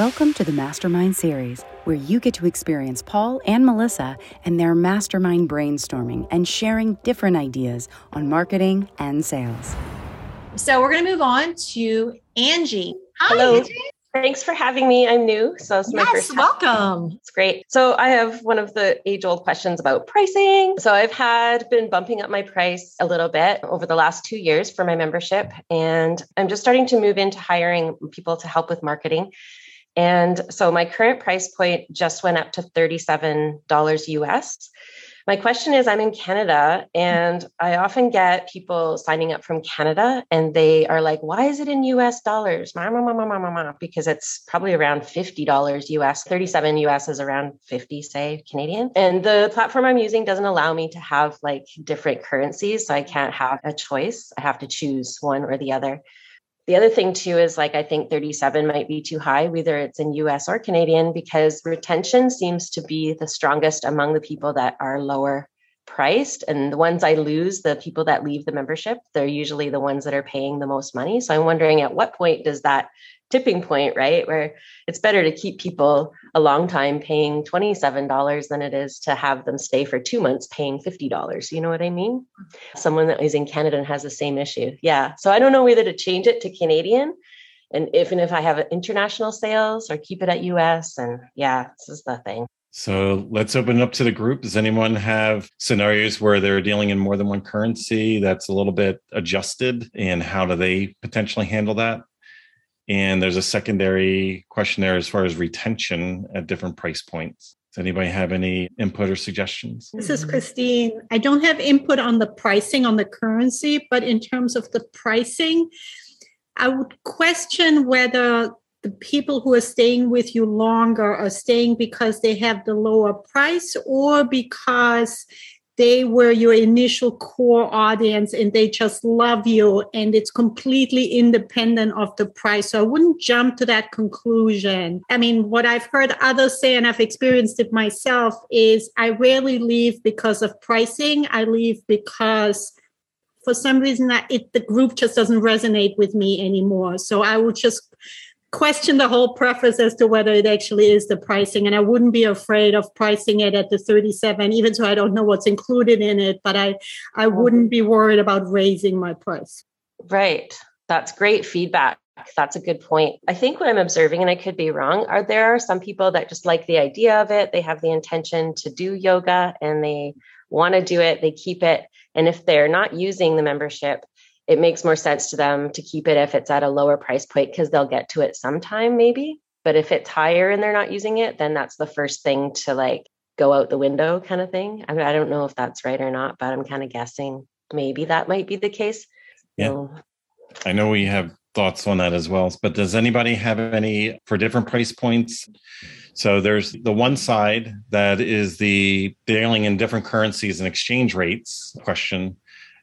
Welcome to the Mastermind Series, where you get to experience Paul and Melissa and their mastermind brainstorming and sharing different ideas on marketing and sales. So, we're going to move on to Angie. Hi, Hello. Angie. Thanks for having me. I'm new, so it's my yes, first. welcome. It's great. So I have one of the age-old questions about pricing. So I've had been bumping up my price a little bit over the last two years for my membership, and I'm just starting to move into hiring people to help with marketing. And so my current price point just went up to $37 US. My question is I'm in Canada and I often get people signing up from Canada and they are like, why is it in US dollars? Because it's probably around $50 US, 37 US is around 50, say Canadian. And the platform I'm using doesn't allow me to have like different currencies. So I can't have a choice. I have to choose one or the other. The other thing too is like I think 37 might be too high, whether it's in US or Canadian, because retention seems to be the strongest among the people that are lower priced. And the ones I lose, the people that leave the membership, they're usually the ones that are paying the most money. So I'm wondering at what point does that tipping point, right? Where it's better to keep people a long time paying $27 than it is to have them stay for two months paying $50. You know what I mean? Mm-hmm. Someone that is in Canada and has the same issue. Yeah. So I don't know whether to change it to Canadian and if and if I have international sales or keep it at US. And yeah, this is the thing. So let's open up to the group. Does anyone have scenarios where they're dealing in more than one currency that's a little bit adjusted? And how do they potentially handle that? And there's a secondary question there as far as retention at different price points. Does anybody have any input or suggestions? This is Christine. I don't have input on the pricing on the currency, but in terms of the pricing, I would question whether the people who are staying with you longer are staying because they have the lower price or because they were your initial core audience and they just love you and it's completely independent of the price. So I wouldn't jump to that conclusion. I mean, what I've heard others say, and I've experienced it myself, is I rarely leave because of pricing. I leave because for some reason that it the group just doesn't resonate with me anymore. So I would just question the whole preface as to whether it actually is the pricing and i wouldn't be afraid of pricing it at the 37 even though i don't know what's included in it but i i mm-hmm. wouldn't be worried about raising my price right that's great feedback that's a good point. I think what I'm observing, and I could be wrong, are there are some people that just like the idea of it. They have the intention to do yoga and they want to do it, they keep it. And if they're not using the membership, it makes more sense to them to keep it if it's at a lower price point because they'll get to it sometime maybe. But if it's higher and they're not using it then that's the first thing to like go out the window kind of thing. I, mean, I don't know if that's right or not but i'm kind of guessing maybe that might be the case. Yeah. So, i know we have thoughts on that as well but does anybody have any for different price points? So there's the one side that is the dealing in different currencies and exchange rates question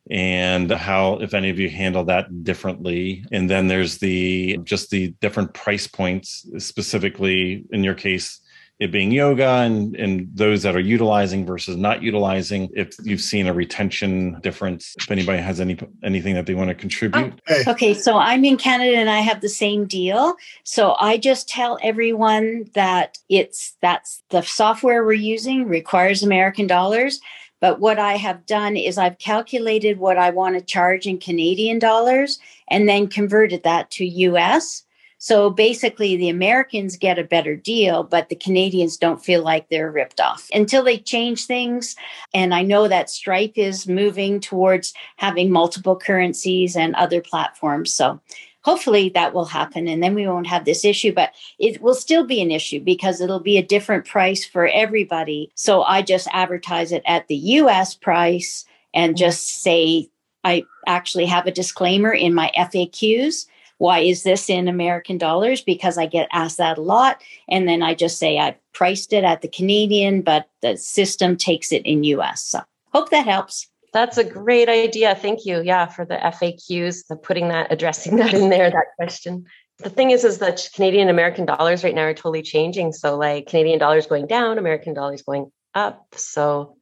and how if any of you handle that differently. And then there's the just the different price points specifically in your case it being yoga and and those that are utilizing versus not utilizing if you've seen a retention difference if anybody has any anything that they want to contribute. Oh, okay so i'm in canada and i have the same deal. So i just tell everyone that it's that's the software we're using requires american dollars but what I have done is I've calculated what I want to charge in Canadian dollars and then converted that to US. So basically, the Americans get a better deal, but the Canadians don't feel like they're ripped off until they change things. And I know that Stripe is moving towards having multiple currencies and other platforms. So hopefully that will happen and then we won't have this issue but it will still be an issue because it'll be a different price for everybody so i just advertise it at the us price and mm-hmm. just say i actually have a disclaimer in my faqs why is this in american dollars because i get asked that a lot and then i just say i priced it at the canadian but the system takes it in us so Hope that helps. That's a great idea. Thank you. Yeah, for the FAQs, the putting that, addressing that in there, that question. The thing is, is that Canadian American dollars right now are totally changing. So, like Canadian dollars going down, American dollars going up. So,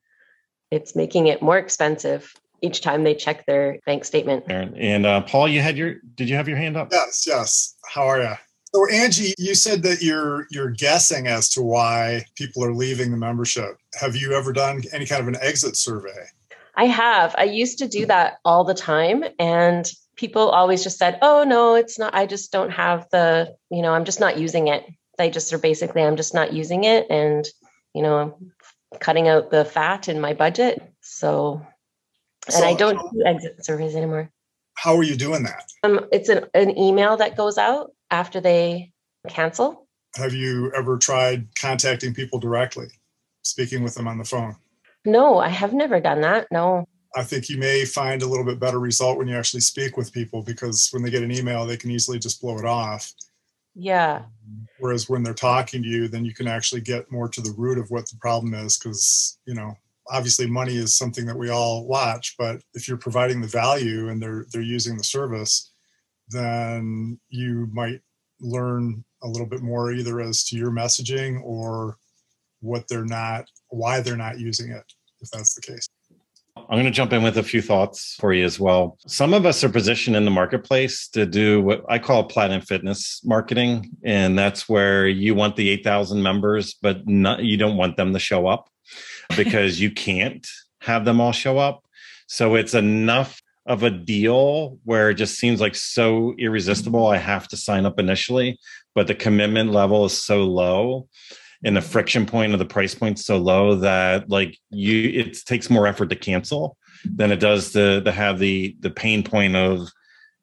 it's making it more expensive each time they check their bank statement. And uh, Paul, you had your did you have your hand up? Yes, yes. How are you? So Angie, you said that you're you're guessing as to why people are leaving the membership. Have you ever done any kind of an exit survey? I have. I used to do that all the time and people always just said, "Oh no, it's not I just don't have the, you know, I'm just not using it." They just are basically I'm just not using it and, you know, cutting out the fat in my budget. So and so, I don't do exit surveys anymore. How are you doing that? Um, it's an, an email that goes out after they cancel. Have you ever tried contacting people directly, speaking with them on the phone? No, I have never done that. No. I think you may find a little bit better result when you actually speak with people because when they get an email, they can easily just blow it off. Yeah. Um, whereas when they're talking to you, then you can actually get more to the root of what the problem is because, you know, obviously money is something that we all watch, but if you're providing the value and they're they're using the service, then you might learn a little bit more either as to your messaging or what they're not why they're not using it if that's the case. I'm going to jump in with a few thoughts for you as well. Some of us are positioned in the marketplace to do what I call Planet Fitness marketing. And that's where you want the 8,000 members, but not, you don't want them to show up because you can't have them all show up. So it's enough of a deal where it just seems like so irresistible. I have to sign up initially, but the commitment level is so low and the friction point of the price point so low that like you it takes more effort to cancel than it does to, to have the the pain point of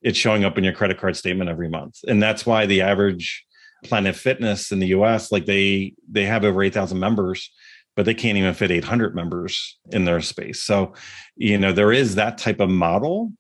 it showing up in your credit card statement every month. And that's why the average Planet Fitness in the US, like they they have over 8,000 members but they can't even fit 800 members in their space. So, you know, there is that type of model.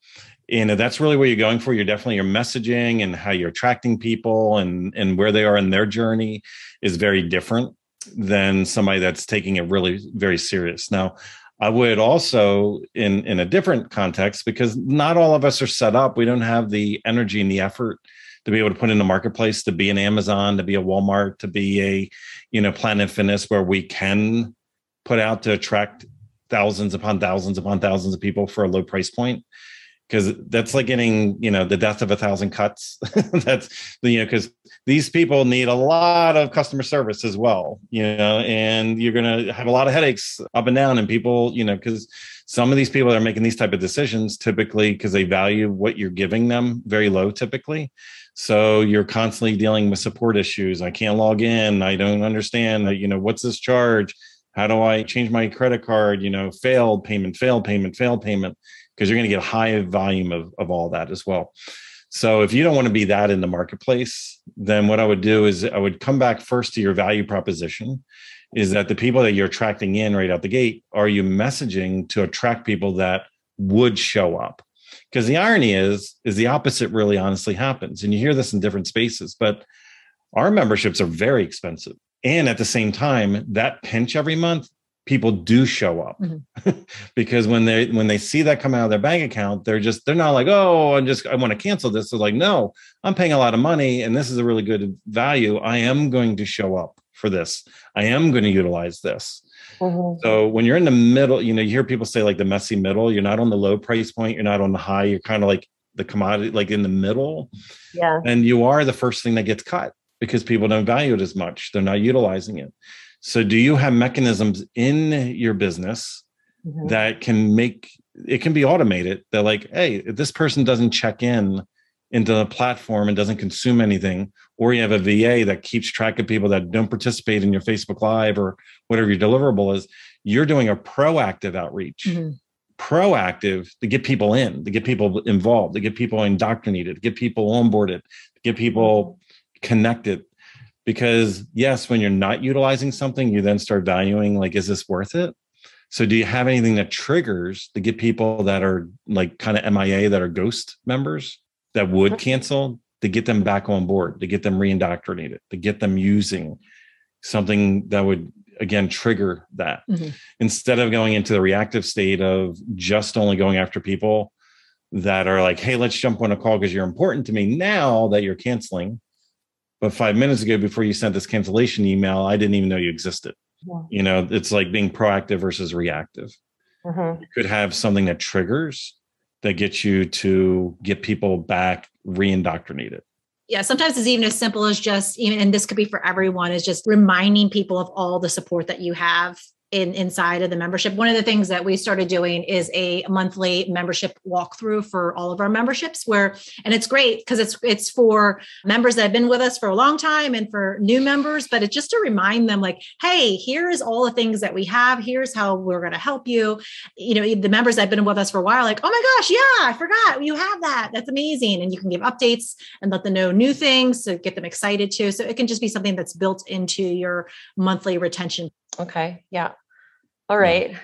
And that's really where you're going for. You're definitely your messaging and how you're attracting people and, and where they are in their journey is very different than somebody that's taking it really very serious. Now, I would also in in a different context because not all of us are set up. We don't have the energy and the effort to be able to put in the marketplace, to be an Amazon, to be a Walmart, to be a, you know, Planet Fitness where we can put out to attract thousands upon thousands upon thousands of people for a low price point because that's like getting you know the death of a thousand cuts that's you know because these people need a lot of customer service as well you know and you're going to have a lot of headaches up and down and people you know because some of these people that are making these type of decisions typically because they value what you're giving them very low typically so you're constantly dealing with support issues. I can't log in. I don't understand. You know, what's this charge? How do I change my credit card? You know, failed payment, failed payment, failed payment, because you're going to get a high volume of, of all that as well. So if you don't want to be that in the marketplace, then what I would do is I would come back first to your value proposition is that the people that you're attracting in right out the gate, are you messaging to attract people that would show up? because the irony is is the opposite really honestly happens and you hear this in different spaces but our memberships are very expensive and at the same time that pinch every month people do show up mm-hmm. because when they when they see that come out of their bank account they're just they're not like oh i'm just i want to cancel this they're like no i'm paying a lot of money and this is a really good value i am going to show up for this i am going to utilize this Mm-hmm. So when you're in the middle, you know, you hear people say like the messy middle, you're not on the low price point, you're not on the high, you're kind of like the commodity, like in the middle. Yeah. And you are the first thing that gets cut because people don't value it as much. They're not utilizing it. So do you have mechanisms in your business mm-hmm. that can make it can be automated that like, hey, if this person doesn't check in into the platform and doesn't consume anything, or you have a VA that keeps track of people that don't participate in your Facebook Live or whatever your deliverable is, you're doing a proactive outreach. Mm-hmm. Proactive to get people in, to get people involved, to get people indoctrinated, to get people onboarded, to get people connected. Because yes, when you're not utilizing something, you then start valuing like, is this worth it? So do you have anything that triggers to get people that are like kind of MIA that are ghost members that would cancel to get them back on board, to get them reindoctrinated, to get them using something that would again trigger that Mhm. instead of going into the reactive state of just only going after people that are like, hey, let's jump on a call because you're important to me now that you're canceling. But five minutes ago, before you sent this cancellation email, I didn't even know you existed. Yeah. You know, it's like being proactive versus reactive. Mhm. You could have something that triggers that gets you to get people back re-indoctrinated. yeah sometimes it's even as simple as just even and this could be for everyone is just reminding people of all the support that you have in inside of the membership. One of the things that we started doing is a monthly membership walkthrough for all of our memberships where and it's great because it's it's for members that have been with us for a long time and for new members but it's just to remind them like hey here's all the things that we have. Here's how we're going to help you. You know the members that have been with us for a while like oh my gosh yeah i forgot you have that. That's amazing. And you can give updates and let them know new things to get them excited too. So it can just be something that's built into your monthly retention. Okay. Yeah. All right.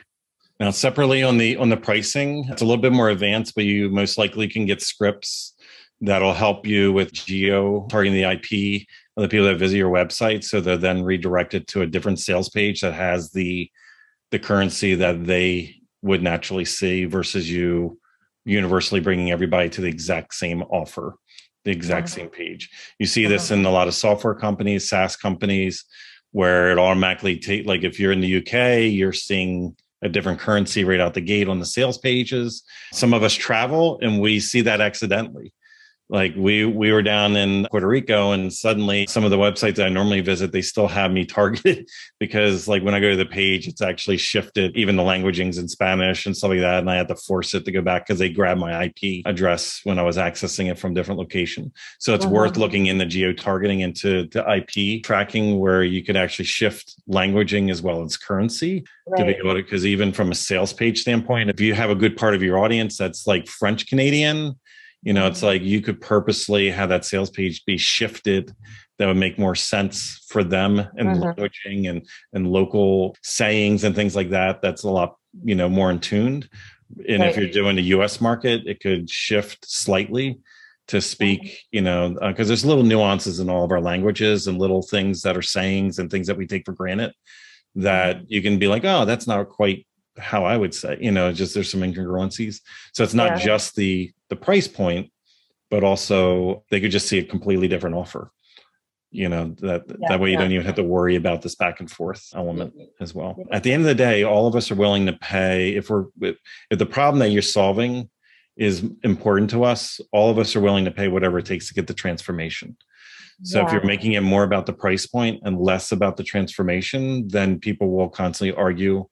Now, separately on the on the pricing, it's a little bit more advanced, but you most likely can get scripts that'll help you with geo targeting the IP of the people that visit your website, so they're then redirected to a different sales page that has the the currency that they would naturally see versus you universally bringing everybody to the exact same offer, the exact Mhm. same page. You see this in a lot of software companies, SaaS companies, where it automatically take like if you're in the UK, you're seeing a different currency right out the gate on the sales pages. Some of us travel and we see that accidentally. Like we we were down in Puerto Rico and suddenly some of the websites that I normally visit, they still have me targeted because like when I go to the page, it's actually shifted even the languagings in Spanish and stuff like that. And I had to force it to go back because they grabbed my IP address when I was accessing it from different location. So it's Uh-huh. worth looking in the geo targeting into the IP tracking where you could actually shift languaging as well as currency to be able to because even from a sales page standpoint if you have a good part of your audience that's like french canadian you know it's like you could purposely have that sales page be shifted that would make more sense for them and Mhm. languaging and and local sayings and things like that that's a lot you know more in tuned. And if you're doing the us market it could shift slightly to speak you know because there's little nuances in all of our languages and little things that are sayings and things that we take for granted that you can be like, oh, that's not quite how I would say, you know, just there's some incongruencies. So it's not Yeah. just the the price point, but also they could just see a completely different offer. You know, that Yeah, that way you yeah. don't even have to worry about this back and forth element mm-hmm. as well. Yeah. At the end of the day, all of us are willing to pay if we're if if the problem that you're solving is important to us, all of us are willing to pay whatever it takes to get the transformation. So if you're making it more about the price point and less about the transformation, then people will constantly argue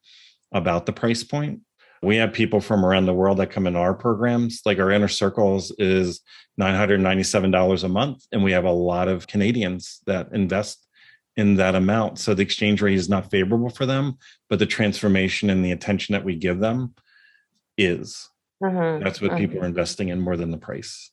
about the price point. We have people from around the world that come in our programs. Like our inner circles is $997 a month. And we have a lot of Canadians that invest in that amount. So the exchange rate is not favorable for them, but the transformation and the attention that we give them is. Mhm. That's what people are investing in more than the price.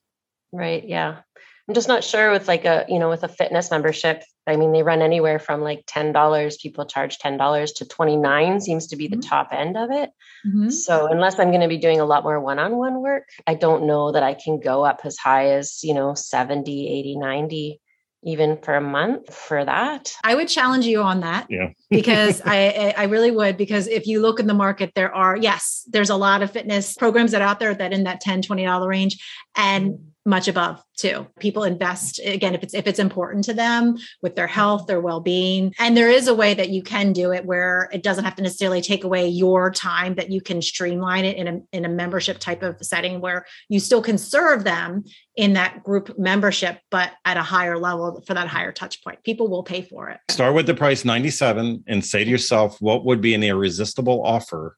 Right. Yeah. I'm just not sure with like a, you know, with a fitness membership. I mean, they run anywhere from like $10, people charge $10 to 29 seems to be the Mhm. top end of it. Mm-hmm. So unless I'm going to be doing a lot more one-on-one work, I don't know that I can go up as high as, you know, 70, 80, 90 even for a month for that. I would challenge you on that. Yeah. because I, I I really would because if you look in the market, there are yes, there's a lot of fitness programs that are out there that in that 10 20 dollar range and much above too. People invest again if it's if it's important to them with their health, their well-being. And there is a way that you can do it where it doesn't have to necessarily take away your time that you can streamline it in a in a membership type of setting where you still can serve them in that group membership but at a higher level for that higher touch point. People will pay for it. Start with the price 97 and say to yourself, what would be an irresistible offer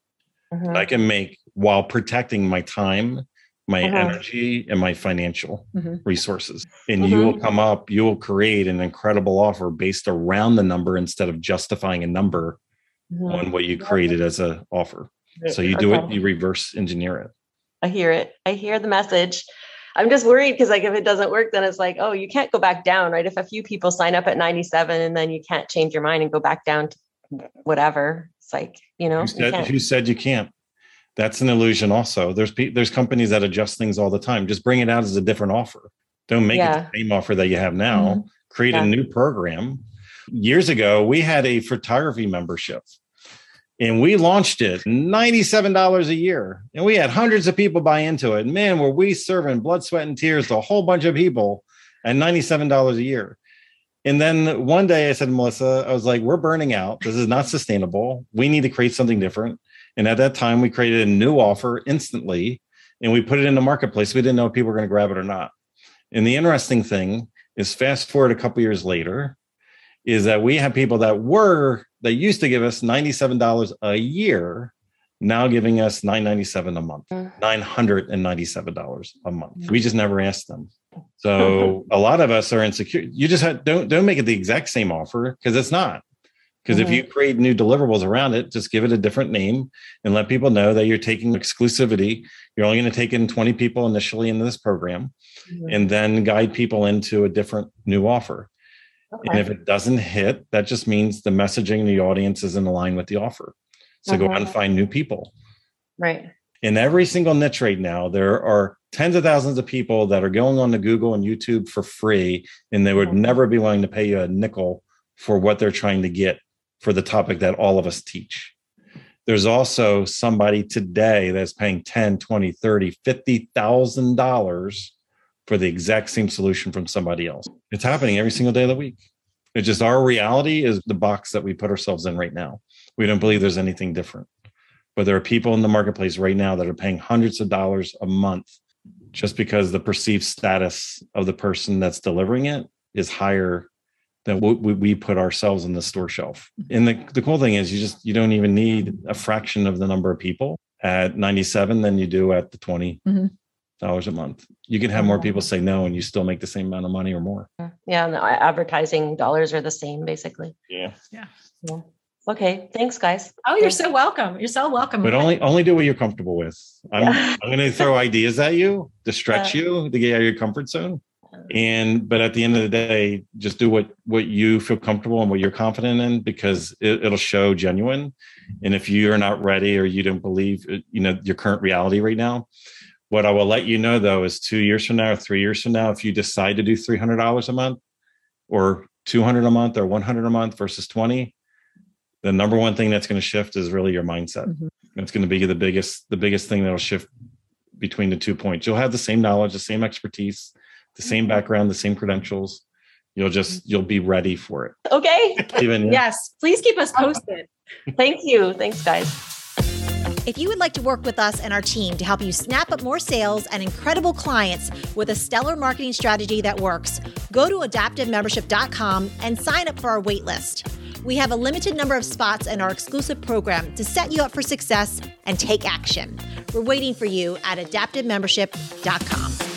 Mhm. that I can make while protecting my time, my Mhm. energy, and my financial Mhm. resources? And you will come up, you will create an incredible offer based around the number instead of justifying a number Mhm. on what you created as a offer. So you do Okay. it, you reverse engineer it. I hear it. I hear the message. I'm just worried because like if it doesn't work, then it's like, oh, you can't go back down, right? If a few people sign up at 97 and then you can't change your mind and go back down to whatever, it's like, you know, Who said, can't. who said you can't? That's an illusion. Also, there's pe- there's companies that adjust things all the time. Just bring it out as a different offer. Don't make Yeah. it the same offer that you have now. Mm-hmm. Create Yeah. a new program Years ago, we had a photography membership and we launched it $97 a year and we had hundreds of people buy into it man were we serving blood sweat and tears to a whole bunch of people at $97 a year and then one day i said melissa i was like we're burning out this is not sustainable we need to create something different and at that time we created a new offer instantly and we put it in the marketplace. We didn't know if people were going to grab it or not. And the interesting thing is fast forward a couple years later is that we have people that were that used to give us $97 a year now giving us 997 a month Mm. $997 a month. We just never asked them. So a lot of us are insecure. You just have, don't don't make it the exact same offer because it's not because if Mhm. you create new deliverables around it just give it a different name and let people know that you're taking exclusivity you're only going to take in 20 people initially in this program and then guide people into a different new offer and if it doesn't hit, that just means the messaging in the audience is in line with the offer. So go out and Mhm. find new people. right. In every single niche right now, there are tens of thousands of people that are going on to Google and YouTube for free, and they would Mhm. never be willing to pay you a nickel for what they're trying to get for the topic that all of us teach. There's also somebody today that's paying 10, 20, 30, 50,000 dollars for the exact same solution from somebody else. It's happening every single day of the week. It's just our reality is the box that we put ourselves in right now. We don't believe there's anything different. But there are people in the marketplace right now that are paying hundreds of dollars a month just because the perceived status of the person that's delivering it is higher than what we, we put ourselves in the store shelf. And the, the cool thing is you just you don't even need a fraction of the number of people at 97 than you do at the 20 Mhm. dollars a month. You can have more people say no and you still make the same amount of money or more. Yeah, and the advertising dollars are the same basically. Yeah. Yeah. Okay, thanks guys. Oh, you're so welcome. You're so welcome. But only only do what you're comfortable with. I'm Yeah. I'm gonna throw ideas at you to stretch you to get out of your comfort zone. And but at the end of the day, just do what what you feel comfortable and what you're confident in because it, it'll show genuine. And if you're not ready or you don't believe uh, you know your current reality right now, what I will let you know though is two years from now or three years from now, if you decide to do three hundred dollars a month or two hundred a month or one hundred a month versus twenty, the number one thing that's going to shift is really your mindset. Mhm. It's going to be the biggest the biggest thing that'll shift between the two points. You'll have the same knowledge, the same expertise, the same mm-hmm. background, the same credentials. You'll just mm-hmm. you'll be ready for it. Okay. Even Yes, please keep us posted. Thank you. Thanks guys. If you would like to work with us and our team to help you snap up more sales and incredible clients with a stellar marketing strategy that works, go to adaptivemembership.com and sign up for our waitlist. We have a limited number of spots in our exclusive program to set you up for success and take action. We're waiting for you at adaptivemembership.com.